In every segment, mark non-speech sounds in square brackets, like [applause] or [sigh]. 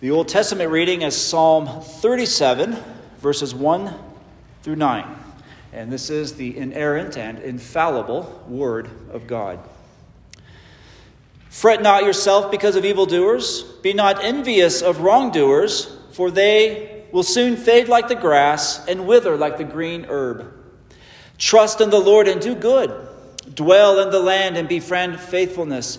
The Old Testament reading is Psalm 37, verses 1 through 9. And this is the inerrant and infallible Word of God. Fret not yourself because of evildoers. Be not envious of wrongdoers, for they will soon fade like the grass and wither like the green herb. Trust in the Lord and do good. Dwell in the land and befriend faithfulness.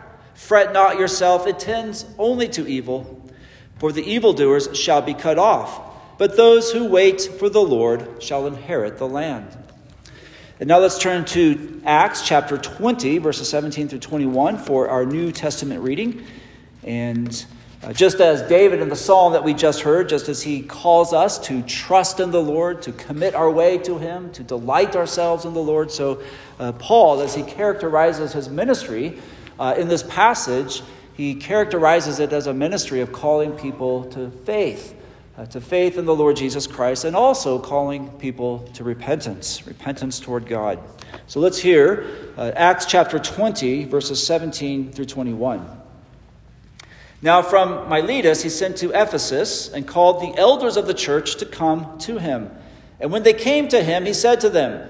Fret not yourself, it tends only to evil. For the evildoers shall be cut off, but those who wait for the Lord shall inherit the land. And now let's turn to Acts chapter 20, verses 17 through 21 for our New Testament reading. And uh, just as David in the psalm that we just heard, just as he calls us to trust in the Lord, to commit our way to him, to delight ourselves in the Lord, so uh, Paul, as he characterizes his ministry, uh, in this passage, he characterizes it as a ministry of calling people to faith, uh, to faith in the Lord Jesus Christ, and also calling people to repentance, repentance toward God. So let's hear uh, Acts chapter 20, verses 17 through 21. Now, from Miletus, he sent to Ephesus and called the elders of the church to come to him. And when they came to him, he said to them,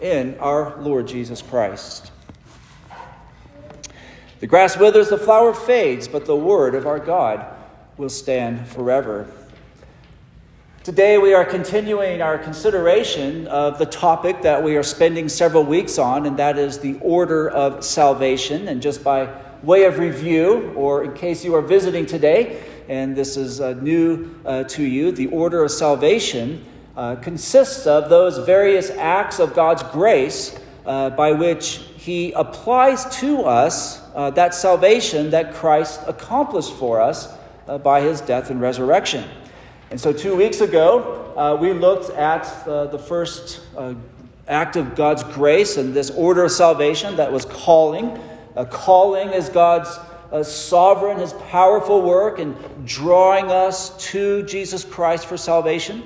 in our Lord Jesus Christ. The grass withers, the flower fades, but the word of our God will stand forever. Today, we are continuing our consideration of the topic that we are spending several weeks on, and that is the order of salvation. And just by way of review, or in case you are visiting today, and this is uh, new uh, to you, the order of salvation uh, consists of those various acts of God's grace uh, by which He applies to us uh, that salvation that Christ accomplished for us uh, by His death and resurrection. And so, two weeks ago, uh, we looked at the first act of God's grace and this order of salvation that was calling. calling is God's uh, sovereign, his powerful work in drawing us to Jesus Christ for salvation.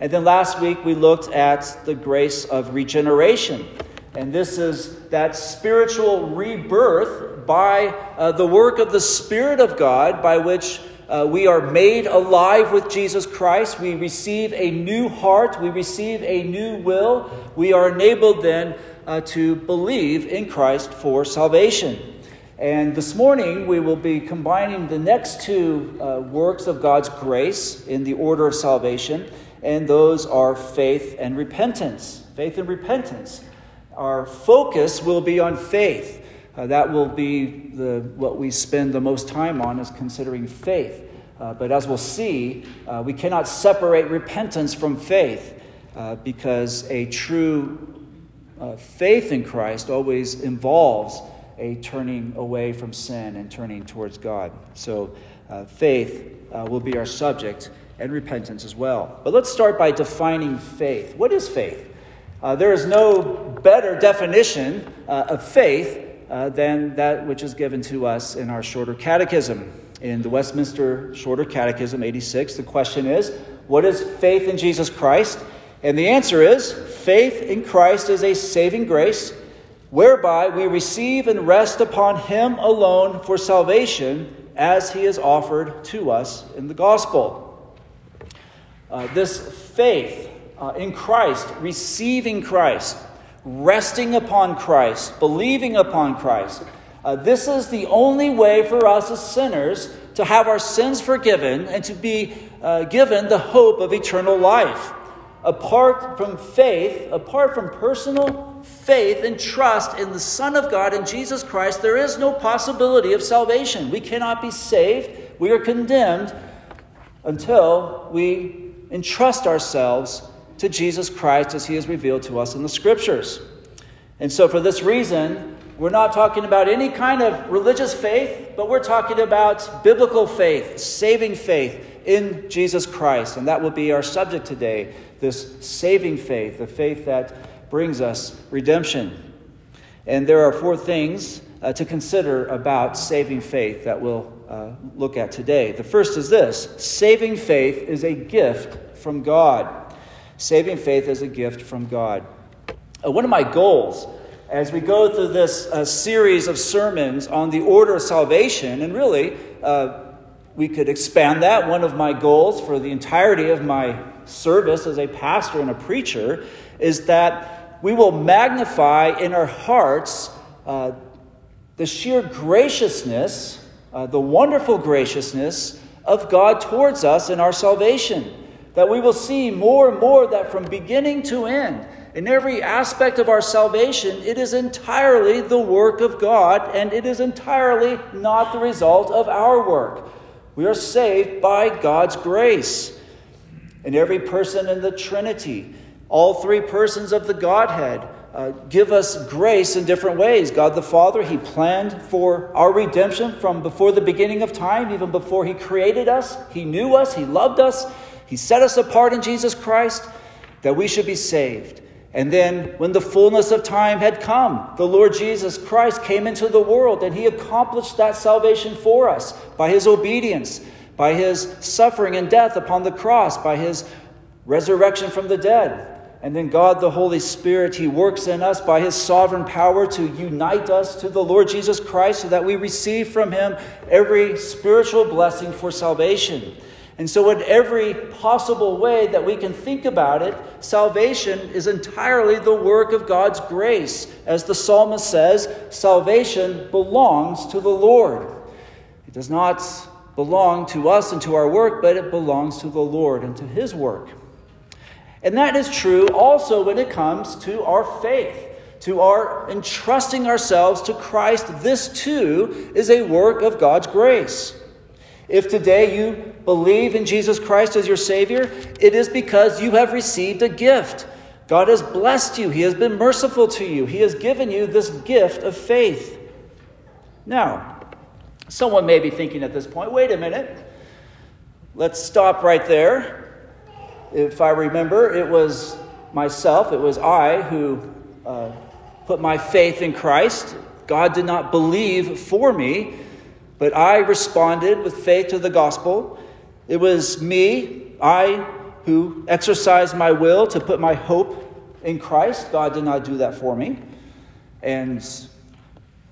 And then last week we looked at the grace of regeneration. And this is that spiritual rebirth by uh, the work of the Spirit of God, by which uh, we are made alive with Jesus Christ. We receive a new heart. We receive a new will. We are enabled then uh, to believe in Christ for salvation. And this morning, we will be combining the next two uh, works of God's grace in the order of salvation and those are faith and repentance. Faith and repentance. Our focus will be on faith. Uh, that will be the, what we spend the most time on, is considering faith. Uh, but as we'll see, uh, we cannot separate repentance from faith uh, because a true uh, faith in Christ always involves a turning away from sin and turning towards God. So, uh, faith will be our subject and repentance as well. But let's start by defining faith. What is faith? Uh, there is no better definition uh, of faith uh, than that which is given to us in our shorter catechism. In the Westminster Shorter Catechism 86, the question is What is faith in Jesus Christ? And the answer is faith in Christ is a saving grace whereby we receive and rest upon Him alone for salvation as He is offered to us in the gospel. Uh, this faith uh, in Christ, receiving Christ, resting upon Christ, believing upon Christ, uh, this is the only way for us as sinners to have our sins forgiven and to be uh, given the hope of eternal life. apart from faith, apart from personal faith and trust in the Son of God and Jesus Christ, there is no possibility of salvation. We cannot be saved. We are condemned until we entrust ourselves to Jesus Christ as he is revealed to us in the scriptures. And so, for this reason, we're not talking about any kind of religious faith, but we're talking about biblical faith, saving faith in Jesus Christ. And that will be our subject today this saving faith, the faith that brings us redemption. And there are four things uh, to consider about saving faith that we'll uh, look at today. The first is this saving faith is a gift from God. Saving faith is a gift from God. Uh, one of my goals as we go through this uh, series of sermons on the order of salvation, and really, uh, we could expand that. One of my goals for the entirety of my service as a pastor and a preacher is that we will magnify in our hearts uh, the sheer graciousness, uh, the wonderful graciousness of God towards us in our salvation. That we will see more and more that from beginning to end, in every aspect of our salvation, it is entirely the work of God, and it is entirely not the result of our work. We are saved by God's grace. And every person in the Trinity, all three persons of the Godhead, uh, give us grace in different ways. God the Father, He planned for our redemption from before the beginning of time, even before He created us. He knew us, He loved us, He set us apart in Jesus Christ that we should be saved. And then, when the fullness of time had come, the Lord Jesus Christ came into the world and he accomplished that salvation for us by his obedience, by his suffering and death upon the cross, by his resurrection from the dead. And then, God the Holy Spirit, he works in us by his sovereign power to unite us to the Lord Jesus Christ so that we receive from him every spiritual blessing for salvation. And so, in every possible way that we can think about it, salvation is entirely the work of God's grace. As the psalmist says, salvation belongs to the Lord. It does not belong to us and to our work, but it belongs to the Lord and to His work. And that is true also when it comes to our faith, to our entrusting ourselves to Christ. This too is a work of God's grace. If today you believe in Jesus Christ as your Savior, it is because you have received a gift. God has blessed you, He has been merciful to you, He has given you this gift of faith. Now, someone may be thinking at this point wait a minute, let's stop right there. If I remember, it was myself, it was I who uh, put my faith in Christ. God did not believe for me. But I responded with faith to the gospel. It was me, I, who exercised my will to put my hope in Christ. God did not do that for me. And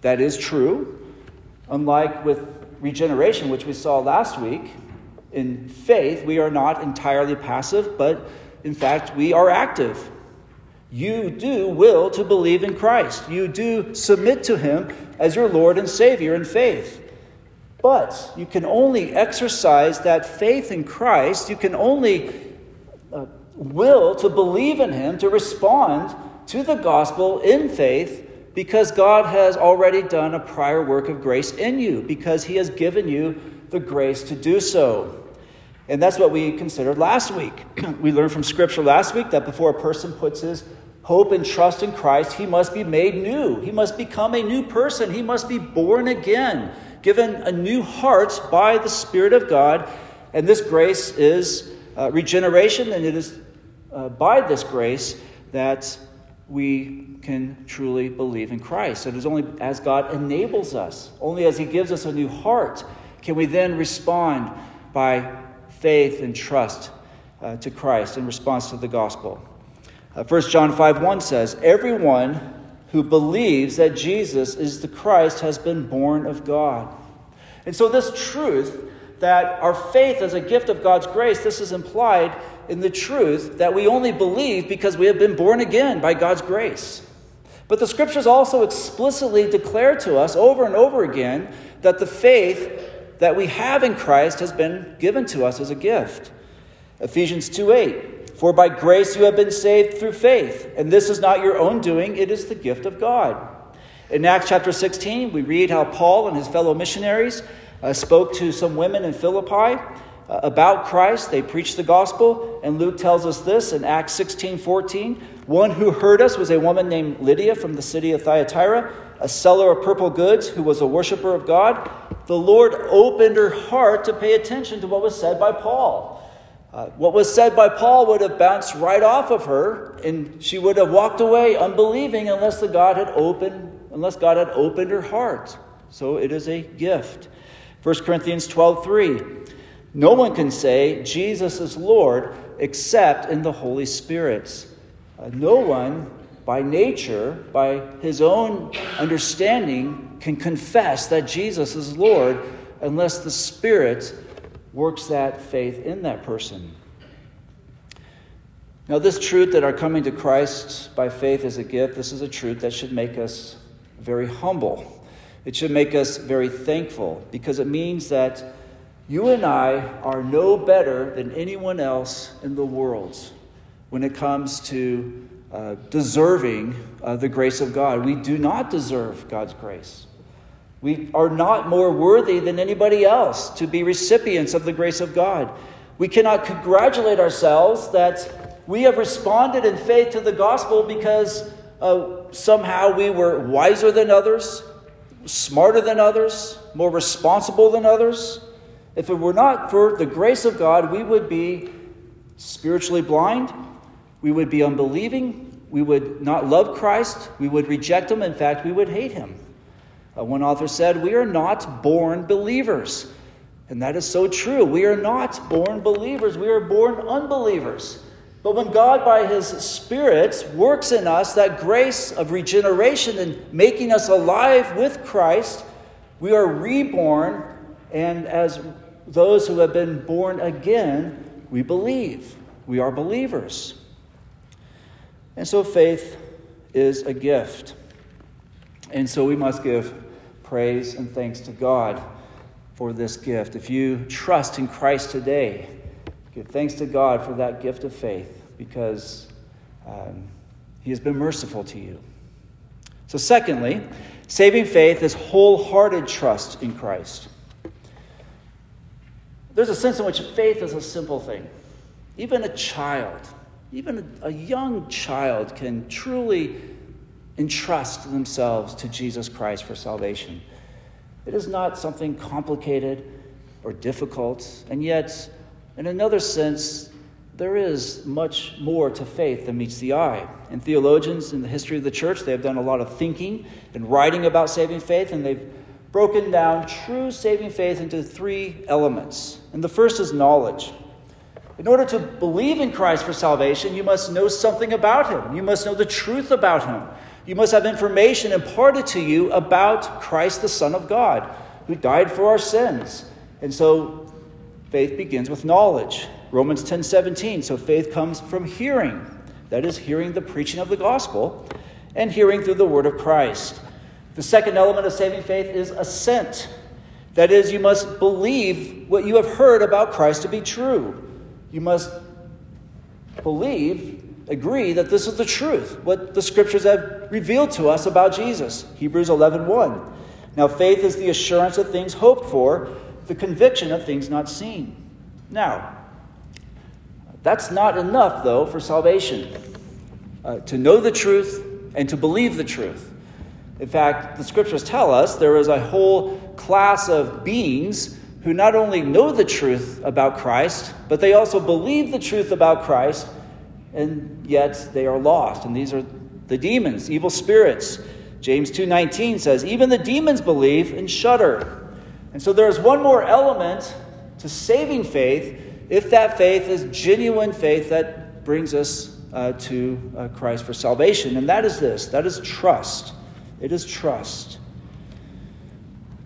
that is true. Unlike with regeneration, which we saw last week, in faith, we are not entirely passive, but in fact, we are active. You do will to believe in Christ. You do submit to Him as your Lord and Savior in faith. But you can only exercise that faith in Christ, you can only uh, will to believe in Him, to respond to the gospel in faith, because God has already done a prior work of grace in you, because He has given you the grace to do so. And that's what we considered last week. [clears throat] we learned from Scripture last week that before a person puts his hope and trust in Christ, he must be made new. He must become a new person. He must be born again given a new heart by the Spirit of God. And this grace is uh, regeneration, and it is uh, by this grace that we can truly believe in Christ. It is only as God enables us, only as He gives us a new heart, can we then respond by faith and trust uh, to Christ in response to the gospel. Uh, 1 John 5 1 says, Everyone who believes that Jesus is the Christ has been born of God. And so, this truth that our faith is a gift of God's grace, this is implied in the truth that we only believe because we have been born again by God's grace. But the scriptures also explicitly declare to us over and over again that the faith that we have in Christ has been given to us as a gift. Ephesians 2 8. For by grace you have been saved through faith, and this is not your own doing, it is the gift of God. In Acts chapter 16, we read how Paul and his fellow missionaries uh, spoke to some women in Philippi uh, about Christ. They preached the gospel, and Luke tells us this in Acts 16 14. One who heard us was a woman named Lydia from the city of Thyatira, a seller of purple goods who was a worshiper of God. The Lord opened her heart to pay attention to what was said by Paul. Uh, what was said by Paul would have bounced right off of her, and she would have walked away unbelieving unless the God had opened, unless God had opened her heart. So it is a gift. 1 Corinthians 12 3. No one can say Jesus is Lord except in the Holy Spirit. Uh, no one, by nature, by his own understanding, can confess that Jesus is Lord unless the Spirit works that faith in that person. Now, this truth that our coming to Christ by faith is a gift, this is a truth that should make us very humble. It should make us very thankful because it means that you and I are no better than anyone else in the world when it comes to uh, deserving uh, the grace of God. We do not deserve God's grace. We are not more worthy than anybody else to be recipients of the grace of God. We cannot congratulate ourselves that we have responded in faith to the gospel because uh, somehow we were wiser than others, smarter than others, more responsible than others. If it were not for the grace of God, we would be spiritually blind, we would be unbelieving, we would not love Christ, we would reject Him, in fact, we would hate Him. Uh, one author said, We are not born believers. And that is so true. We are not born believers, we are born unbelievers. But when God, by His Spirit, works in us that grace of regeneration and making us alive with Christ, we are reborn, and as those who have been born again, we believe. We are believers. And so faith is a gift. And so we must give praise and thanks to God for this gift. If you trust in Christ today, give thanks to God for that gift of faith because um, He has been merciful to you. So, secondly, saving faith is wholehearted trust in Christ. There's a sense in which faith is a simple thing. Even a child, even a young child, can truly entrust themselves to Jesus Christ for salvation. It is not something complicated or difficult, and yet, in another sense, there is much more to faith than meets the eye. And theologians in the history of the church, they have done a lot of thinking and writing about saving faith, and they've broken down true saving faith into three elements. And the first is knowledge. In order to believe in Christ for salvation, you must know something about him. You must know the truth about him. You must have information imparted to you about Christ, the Son of God, who died for our sins. And so faith begins with knowledge. Romans 10 17. So faith comes from hearing. That is, hearing the preaching of the gospel and hearing through the word of Christ. The second element of saving faith is assent. That is, you must believe what you have heard about Christ to be true. You must believe agree that this is the truth, what the scriptures have revealed to us about Jesus. Hebrews 11 1. Now, faith is the assurance of things hoped for, the conviction of things not seen. Now, that's not enough, though, for salvation. Uh, to know the truth and to believe the truth. In fact, the scriptures tell us there is a whole class of beings who not only know the truth about Christ, but they also believe the truth about Christ and yet they are lost. And these are the demons, evil spirits. James 2:19 says, "Even the demons believe and shudder." And so there is one more element to saving faith if that faith is genuine faith that brings us uh, to uh, Christ for salvation. And that is this that is trust. It is trust.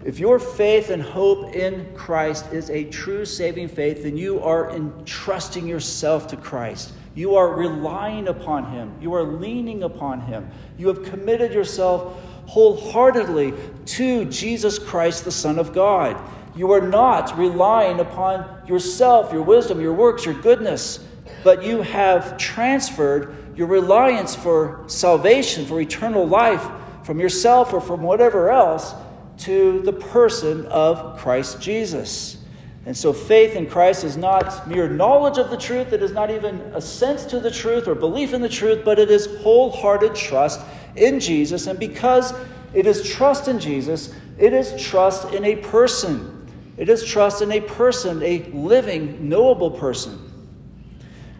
If your faith and hope in Christ is a true saving faith, then you are entrusting yourself to Christ. You are relying upon Him. You are leaning upon Him. You have committed yourself wholeheartedly to Jesus Christ, the Son of God. You are not relying upon yourself, your wisdom, your works, your goodness. but you have transferred your reliance for salvation, for eternal life, from yourself or from whatever else to the person of Christ Jesus. And so faith in Christ is not mere knowledge of the truth, it is not even assent to the truth or belief in the truth, but it is wholehearted trust in Jesus. And because it is trust in Jesus, it is trust in a person. It is trust in a person, a living, knowable person.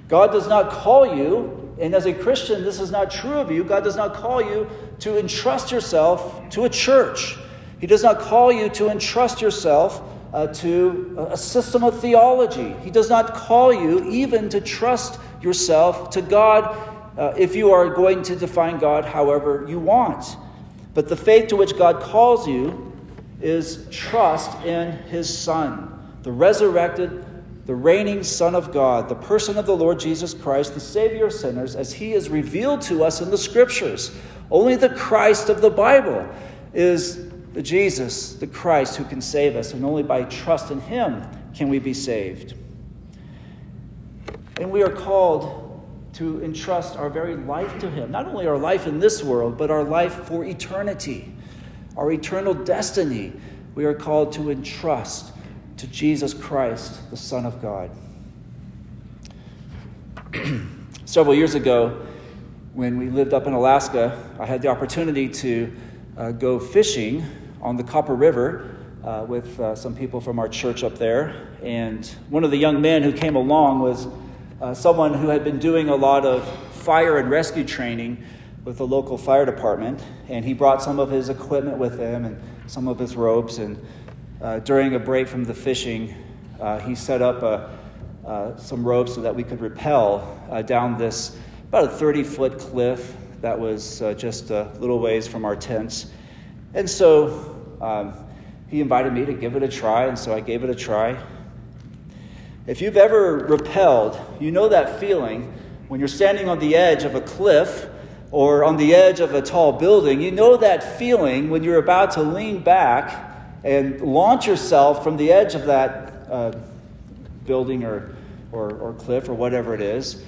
God does not call you, and as a Christian, this is not true of you. God does not call you to entrust yourself to a church. He does not call you to entrust yourself uh, to a system of theology. He does not call you even to trust yourself to God uh, if you are going to define God however you want. But the faith to which God calls you is trust in His Son, the resurrected, the reigning Son of God, the person of the Lord Jesus Christ, the Savior of sinners, as He is revealed to us in the Scriptures. Only the Christ of the Bible is the Jesus, the Christ who can save us, and only by trust in Him can we be saved. And we are called to entrust our very life to Him, not only our life in this world, but our life for eternity, our eternal destiny. We are called to entrust to Jesus Christ, the Son of God. [clears throat] Several years ago, when we lived up in Alaska, I had the opportunity to uh, go fishing on the Copper River uh, with uh, some people from our church up there. And one of the young men who came along was uh, someone who had been doing a lot of fire and rescue training with the local fire department. And he brought some of his equipment with him and some of his ropes. And uh, during a break from the fishing, uh, he set up a, uh, some ropes so that we could rappel down this about a 30 foot cliff that was just a little ways from our tents. And so um, he invited me to give it a try, and so I gave it a try. If you've ever rappelled, you know that feeling when you're standing on the edge of a cliff or on the edge of a tall building. You know that feeling when you're about to lean back and launch yourself from the edge of that uh, building or, or, or cliff or whatever it is.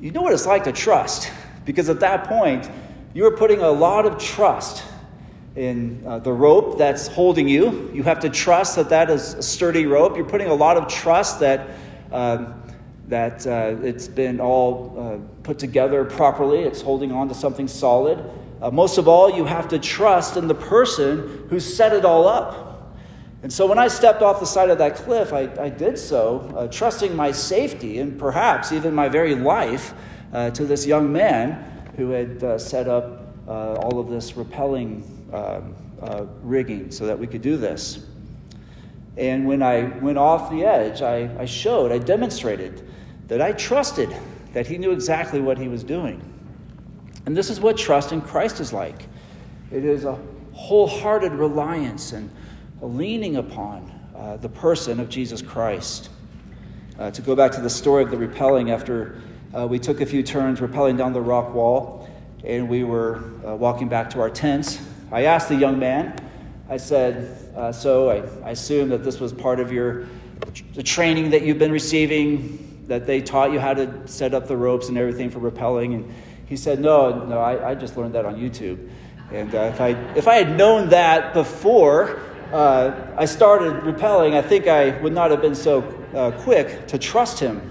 You know what it's like to trust because at that point, you are putting a lot of trust in uh, the rope that's holding you. You have to trust that that is a sturdy rope. You're putting a lot of trust that, uh, that uh, it's been all uh, put together properly, it's holding on to something solid. Uh, most of all, you have to trust in the person who set it all up. And so when I stepped off the side of that cliff, I, I did so, uh, trusting my safety and perhaps even my very life to this young man who had set up all of this rappelling um, uh, rigging so that we could do this. And when I went off the edge, I, I showed, I demonstrated that I trusted that he knew exactly what he was doing. And this is what trust in Christ is like it is a wholehearted reliance and a leaning upon uh, the person of Jesus Christ. Uh, to go back to the story of the rappelling, after uh, we took a few turns rappelling down the rock wall and we were uh, walking back to our tents, I asked the young man, I said, uh, So I, I assume that this was part of your the training that you've been receiving, that they taught you how to set up the ropes and everything for rappelling. And he said, No, no, I, I just learned that on YouTube. And uh, if, I, if I had known that before uh, I started rappelling, I think I would not have been so uh, quick to trust him.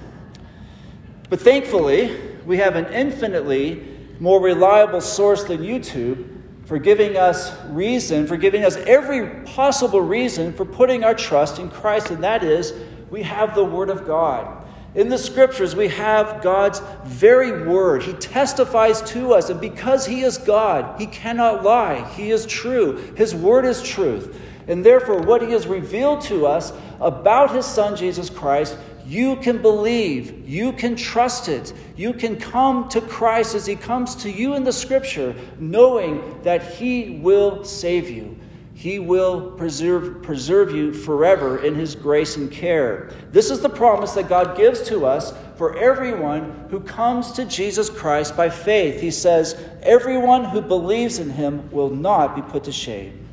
But thankfully, we have an infinitely more reliable source than YouTube for giving us reason, for giving us every possible reason for putting our trust in Christ, and that is we have the Word of God. In the scriptures, we have God's very word. He testifies to us, and because He is God, He cannot lie. He is true. His word is truth. And therefore, what He has revealed to us about His Son, Jesus Christ, you can believe, you can trust it, you can come to Christ as He comes to you in the Scripture, knowing that He will save you. He will preserve, preserve you forever in His grace and care. This is the promise that God gives to us for everyone who comes to Jesus Christ by faith. He says, Everyone who believes in Him will not be put to shame.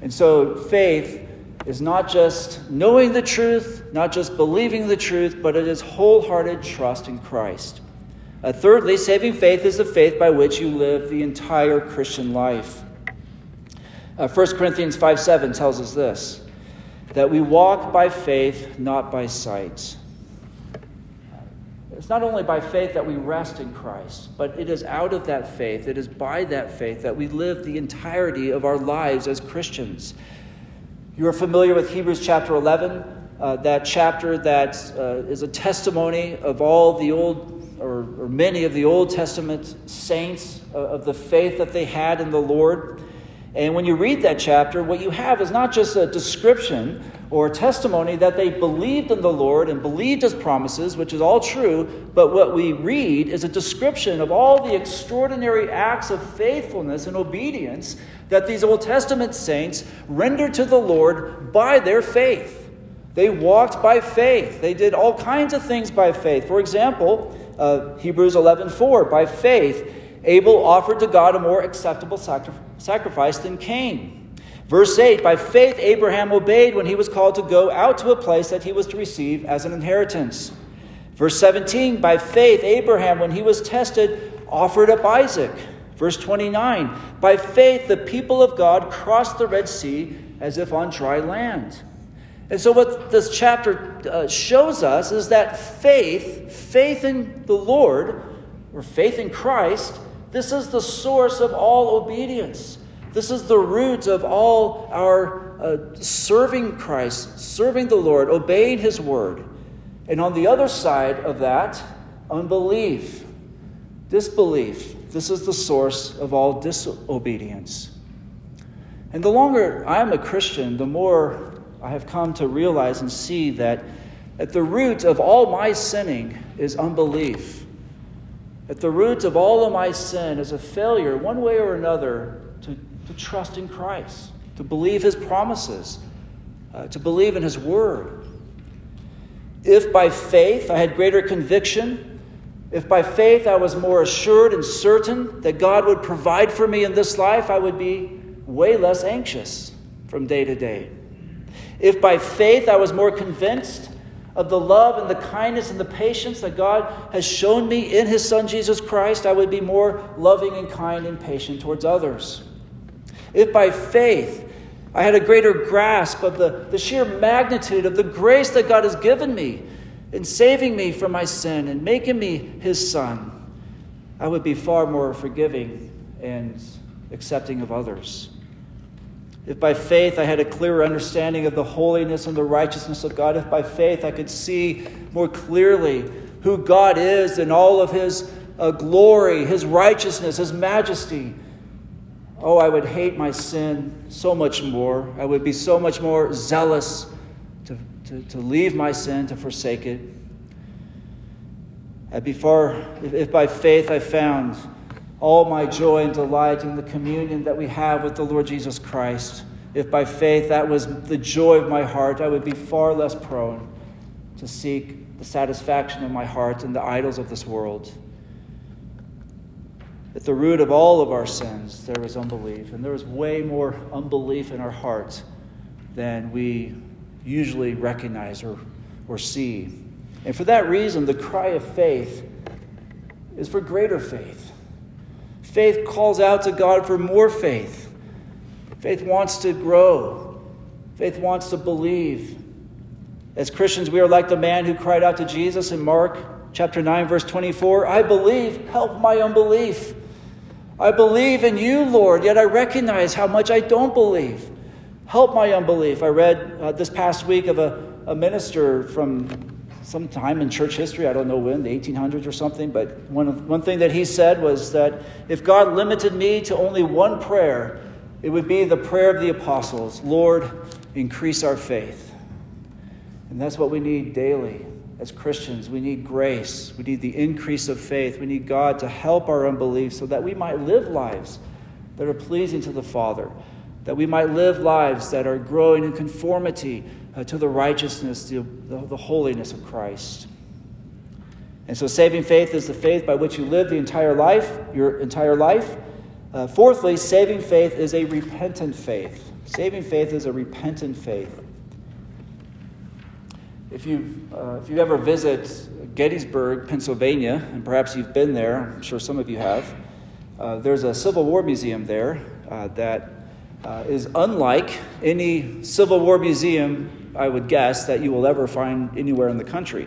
And so, faith is not just knowing the truth, not just believing the truth, but it is wholehearted trust in Christ. Uh, thirdly, saving faith is the faith by which you live the entire Christian life. Uh, 1 Corinthians 5 7 tells us this that we walk by faith, not by sight. It's not only by faith that we rest in Christ, but it is out of that faith, it is by that faith that we live the entirety of our lives as Christians. You are familiar with Hebrews chapter 11, uh, that chapter that uh, is a testimony of all the old, or, or many of the Old Testament saints, uh, of the faith that they had in the Lord. And when you read that chapter, what you have is not just a description or testimony that they believed in the Lord and believed his promises, which is all true, but what we read is a description of all the extraordinary acts of faithfulness and obedience that these Old Testament saints rendered to the Lord by their faith. They walked by faith. They did all kinds of things by faith. For example, uh, Hebrews 11:4, by faith Abel offered to God a more acceptable sacrifice than Cain. Verse 8 By faith, Abraham obeyed when he was called to go out to a place that he was to receive as an inheritance. Verse 17 By faith, Abraham, when he was tested, offered up Isaac. Verse 29 By faith, the people of God crossed the Red Sea as if on dry land. And so, what this chapter uh, shows us is that faith, faith in the Lord, or faith in Christ, this is the source of all obedience. This is the root of all our uh, serving Christ, serving the Lord, obeying His word. And on the other side of that, unbelief, disbelief. This is the source of all disobedience. And the longer I'm a Christian, the more I have come to realize and see that at the root of all my sinning is unbelief. At the root of all of my sin is a failure, one way or another, to, trust in Christ, to believe his promises, uh, to believe in his word. If by faith I had greater conviction, if by faith I was more assured and certain that God would provide for me in this life, I would be way less anxious from day to day. If by faith I was more convinced of the love and the kindness and the patience that God has shown me in His Son Jesus Christ, I would be more loving and kind and patient towards others. If by faith I had a greater grasp of the, the sheer magnitude of the grace that God has given me in saving me from my sin and making me His Son, I would be far more forgiving and accepting of others. If by faith I had a clearer understanding of the holiness and the righteousness of God, if by faith I could see more clearly who God is and all of His uh, glory, His righteousness, His majesty, oh, I would hate my sin so much more. I would be so much more zealous to, to, to leave my sin, to forsake it. I'd be far, if, if by faith I found all my joy and delight in the communion that we have with the Lord Jesus Christ. If by faith that was the joy of my heart, I would be far less prone to seek the satisfaction of my heart in the idols of this world. At the root of all of our sins, there was unbelief, and there was way more unbelief in our hearts than we usually recognize or, or see. And for that reason, the cry of faith is for greater faith. Faith calls out to God for more faith. Faith wants to grow. Faith wants to believe. As Christians, we are like the man who cried out to Jesus in Mark chapter 9, verse 24 I believe, help my unbelief. I believe in you, Lord, yet I recognize how much I don't believe. Help my unbelief. I read uh, this past week of a, a minister from some time in church history, I don't know when, the 1800s or something, but one, one thing that he said was that if God limited me to only one prayer, it would be the prayer of the apostles Lord, increase our faith. And that's what we need daily as Christians. We need grace, we need the increase of faith, we need God to help our unbelief so that we might live lives that are pleasing to the Father, that we might live lives that are growing in conformity uh, to the righteousness, the, the, the holiness of Christ. And so, saving faith is the faith by which you live the entire life, your entire life. Uh, fourthly, saving faith is a repentant faith. Saving faith is a repentant faith. If you uh, if you ever visit Gettysburg, Pennsylvania, and perhaps you've been there, I'm sure some of you have. Uh, there's a Civil War museum there uh, that uh, is unlike any Civil War museum, I would guess, that you will ever find anywhere in the country.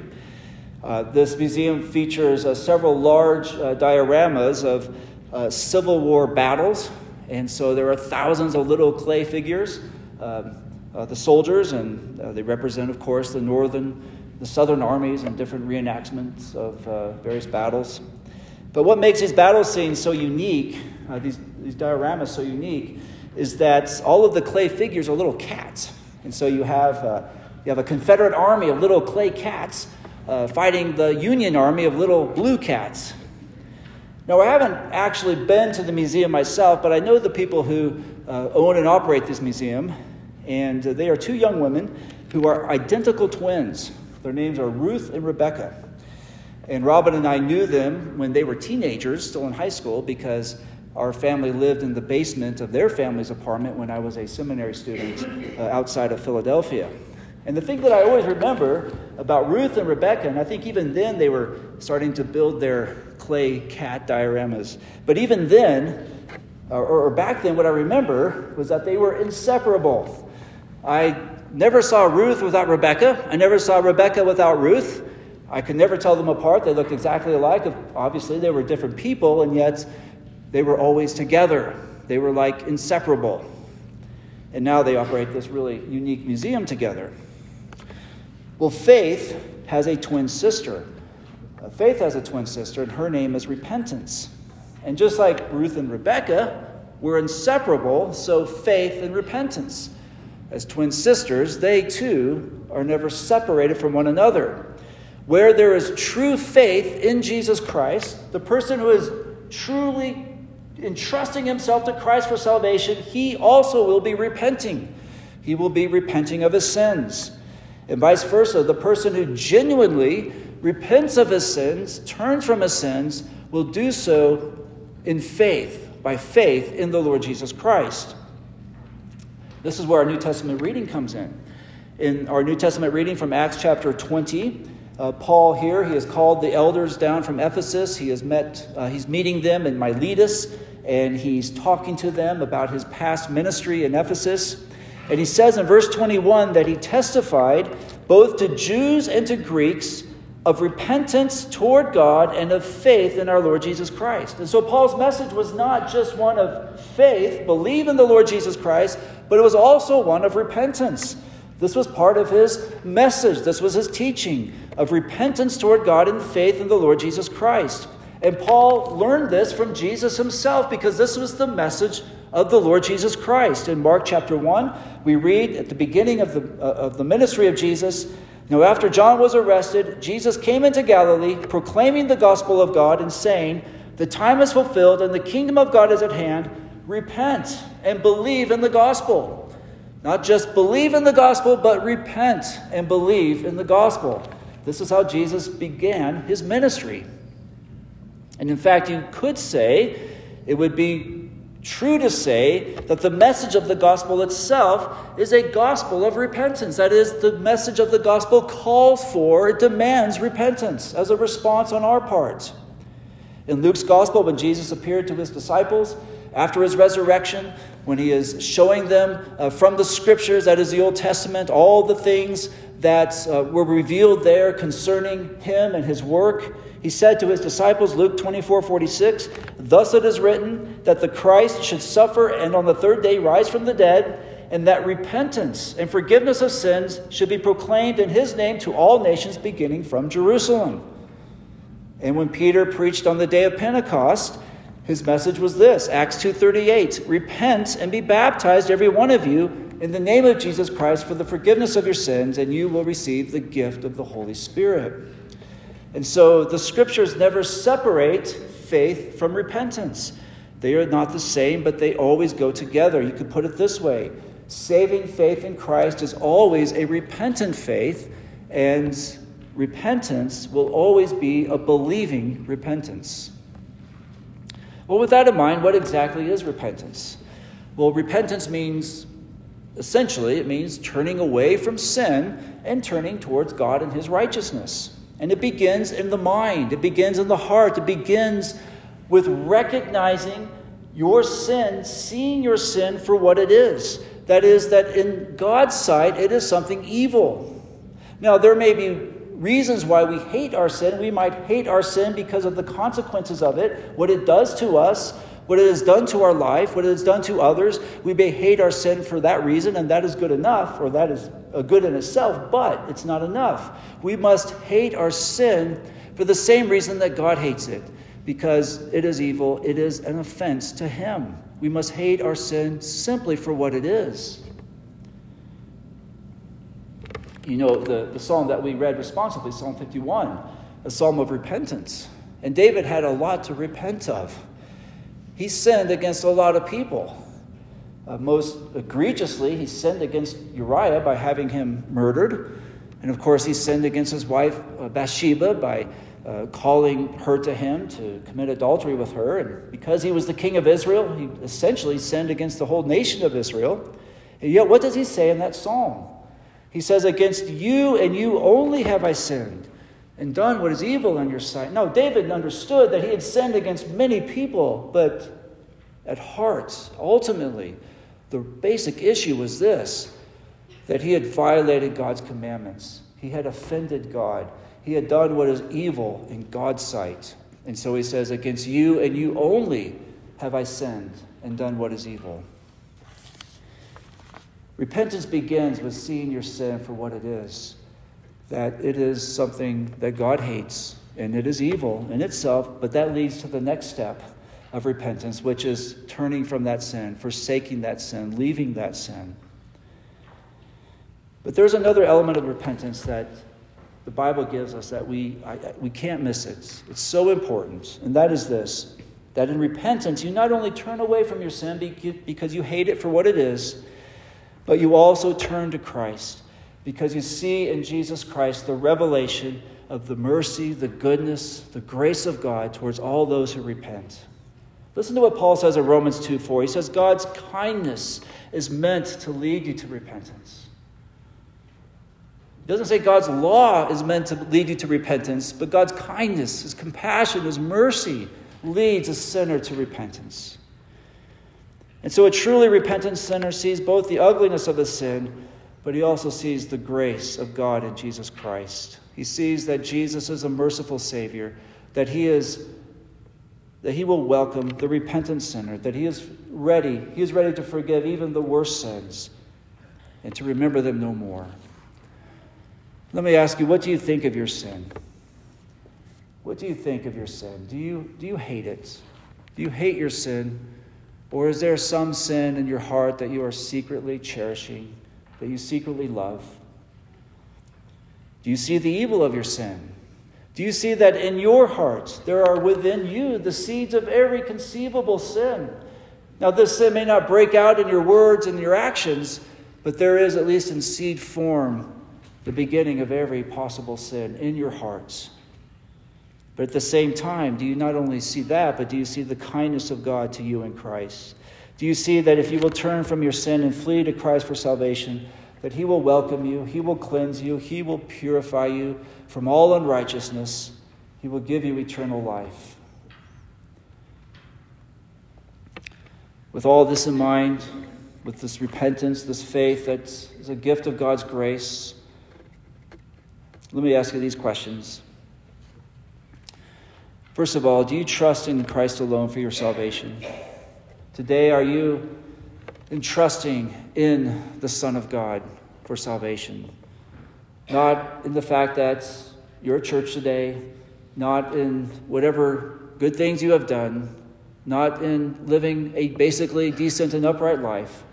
Uh, this museum features uh, several large dioramas of Civil War battles, and so there are thousands of little clay figures. Um, uh, the soldiers, and uh, they represent, of course, the northern, the southern armies and different reenactments of uh, various battles. But what makes these battle scenes so unique, uh, these, these dioramas so unique, is that all of the clay figures are little cats. And so you have, uh, you have a Confederate army of little clay cats uh, fighting the Union army of little blue cats. Now, I haven't actually been to the museum myself, but I know the people who own and operate this museum. And they are two young women who are identical twins. Their names are Ruth and Rebecca. And Robin and I knew them when they were teenagers, still in high school, because our family lived in the basement of their family's apartment when I was a seminary student uh, outside of Philadelphia. And the thing that I always remember about Ruth and Rebecca, and I think even then they were starting to build their clay cat dioramas, but even then, or, or back then, what I remember was that they were inseparable. I never saw Ruth without Rebecca. I never saw Rebecca without Ruth. I could never tell them apart. They looked exactly alike. Obviously, they were different people, and yet they were always together. They were like inseparable. And now they operate this really unique museum together. Well, Faith has a twin sister. Uh, Faith has a twin sister, and her name is Repentance. And just like Ruth and Rebecca were inseparable, so faith and repentance as twin sisters, they too are never separated from one another. Where there is true faith in Jesus Christ, the person who is truly entrusting himself to Christ for salvation, he also will be repenting. He will be repenting of his sins. And vice versa, the person who genuinely repents of his sins, turns from his sins, will do so in faith, by faith in the Lord Jesus Christ. This is where our New Testament reading comes in. In our New Testament reading from Acts chapter 20, uh, Paul here, he has called the elders down from Ephesus. He has met, uh, he's meeting them in Miletus, and he's talking to them about his past ministry in Ephesus. And he says in verse 21 that he testified both to Jews and to Greeks of repentance toward God and of faith in our Lord Jesus Christ. And so Paul's message was not just one of faith, believe in the Lord Jesus Christ, but it was also one of repentance. This was part of his message. This was his teaching of repentance toward God and faith in the Lord Jesus Christ. And Paul learned this from Jesus himself because this was the message of the Lord Jesus Christ. In Mark chapter 1, we read at the beginning of the, uh, of the ministry of Jesus now, after John was arrested, Jesus came into Galilee, proclaiming the gospel of God and saying, The time is fulfilled and the kingdom of God is at hand. Repent and believe in the gospel. Not just believe in the gospel, but repent and believe in the gospel. This is how Jesus began his ministry. And in fact, you could say it would be true to say that the message of the gospel itself is a gospel of repentance. That is, the message of the gospel calls for, it demands repentance as a response on our part. In Luke's gospel, when Jesus appeared to his disciples after his resurrection, when he is showing them uh, from the scriptures, that is the Old Testament, all the things that uh, were revealed there concerning him and his work, he said to his disciples, Luke 24 46, Thus it is written that the Christ should suffer and on the third day rise from the dead, and that repentance and forgiveness of sins should be proclaimed in his name to all nations beginning from Jerusalem. And when Peter preached on the day of Pentecost, his message was this Acts 2:38 Repent and be baptized every one of you in the name of Jesus Christ for the forgiveness of your sins and you will receive the gift of the Holy Spirit. And so the scriptures never separate faith from repentance. They are not the same, but they always go together. You could put it this way saving faith in Christ is always a repentant faith, and repentance will always be a believing repentance. Well, with that in mind, what exactly is repentance? Well, repentance means Essentially, it means turning away from sin and turning towards God and His righteousness. And it begins in the mind, it begins in the heart, it begins with recognizing your sin, seeing your sin for what it is. That is, that in God's sight, it is something evil. Now, there may be reasons why we hate our sin. We might hate our sin because of the consequences of it, what it does to us, what it has done to our life, what it has done to others. We may hate our sin for that reason, and that is good enough, or that is good in itself, but it's not enough. We must hate our sin for the same reason that God hates it, because it is evil, it is an offense to Him. We must hate our sin simply for what it is. You know, the, the psalm that we read responsibly, Psalm 51, a psalm of repentance. And David had a lot to repent of. He sinned against a lot of people. Uh, most egregiously, he sinned against Uriah by having him murdered. And of course, he sinned against his wife uh, Bathsheba by uh, calling her to him to commit adultery with her. And because he was the king of Israel, he essentially sinned against the whole nation of Israel. And yet, what does he say in that psalm? He says, Against you and you only have I sinned and done what is evil in your sight. No, David understood that he had sinned against many people, but at heart, ultimately, the basic issue was this that he had violated God's commandments. He had offended God. He had done what is evil in God's sight. And so he says, Against you and you only have I sinned and done what is evil. Repentance begins with seeing your sin for what it is that it is something that God hates and it is evil in itself, but that leads to the next step of repentance, which is turning from that sin, forsaking that sin, leaving that sin. But there's another element of repentance that the Bible gives us that we, I, we can't miss it. It's so important, and that is this that in repentance, you not only turn away from your sin because you hate it for what it is, but you also turn to Christ because you see in Jesus Christ the revelation of the mercy, the goodness, the grace of God towards all those who repent. Listen to what Paul says in Romans 2 4. He says, God's kindness is meant to lead you to repentance. He doesn't say God's law is meant to lead you to repentance, but God's kindness, His compassion, His mercy leads a sinner to repentance. And so a truly repentant sinner sees both the ugliness of the sin but he also sees the grace of God in Jesus Christ. He sees that Jesus is a merciful Savior, that he is that he will welcome the repentant sinner, that he is ready, he is ready to forgive even the worst sins and to remember them no more. Let me ask you, what do you think of your sin? What do you think of your sin? Do you, do you hate it? Do you hate your sin? Or is there some sin in your heart that you are secretly cherishing? that you secretly love? Do you see the evil of your sin? Do you see that in your heart there are within you the seeds of every conceivable sin? Now, this sin may not break out in your words and your actions, but there is, at least in seed form, the beginning of every possible sin in your hearts. But at the same time, do you not only see that, but do you see the kindness of God to you in Christ? Do you see that if you will turn from your sin and flee to Christ for salvation, that He will welcome you, He will cleanse you, He will purify you from all unrighteousness, He will give you eternal life? With all this in mind, with this repentance, this faith that is a gift of God's grace, let me ask you these questions. First of all, do you trust in Christ alone for your salvation? Today, are you entrusting in the Son of God for salvation? Not in the fact that you're a church today, not in whatever good things you have done, not in living a basically decent and upright life,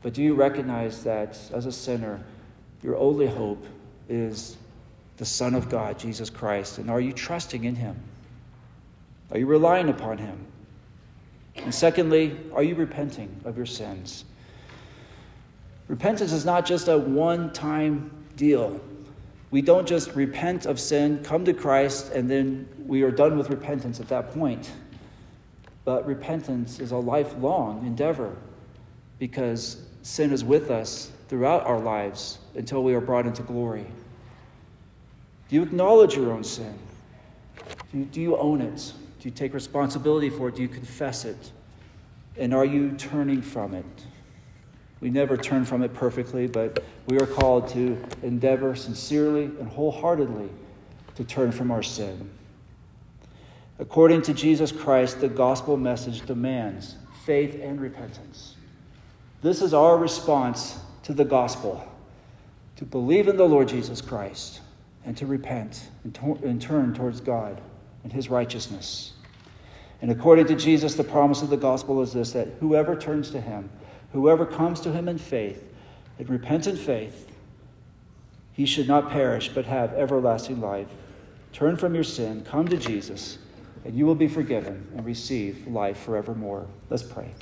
but do you recognize that as a sinner, your only hope is the Son of God, Jesus Christ? And are you trusting in Him? Are you relying upon Him? And secondly, are you repenting of your sins? Repentance is not just a one time deal. We don't just repent of sin, come to Christ, and then we are done with repentance at that point. But repentance is a lifelong endeavor because sin is with us throughout our lives until we are brought into glory? Do you acknowledge your own sin? Do you, do you own it? Do you take responsibility for it? Do you confess it? And are you turning from it? We never turn from it perfectly, but we are called to endeavor sincerely and wholeheartedly to turn from our sin. According to Jesus Christ, the gospel message demands faith and repentance. This is our response to the gospel to believe in the Lord Jesus Christ and to repent and, to- and turn towards God and his righteousness. And according to Jesus, the promise of the gospel is this that whoever turns to him, whoever comes to him in faith, in repentant faith, he should not perish but have everlasting life. Turn from your sin, come to Jesus and you will be forgiven and receive life forevermore. Let's pray.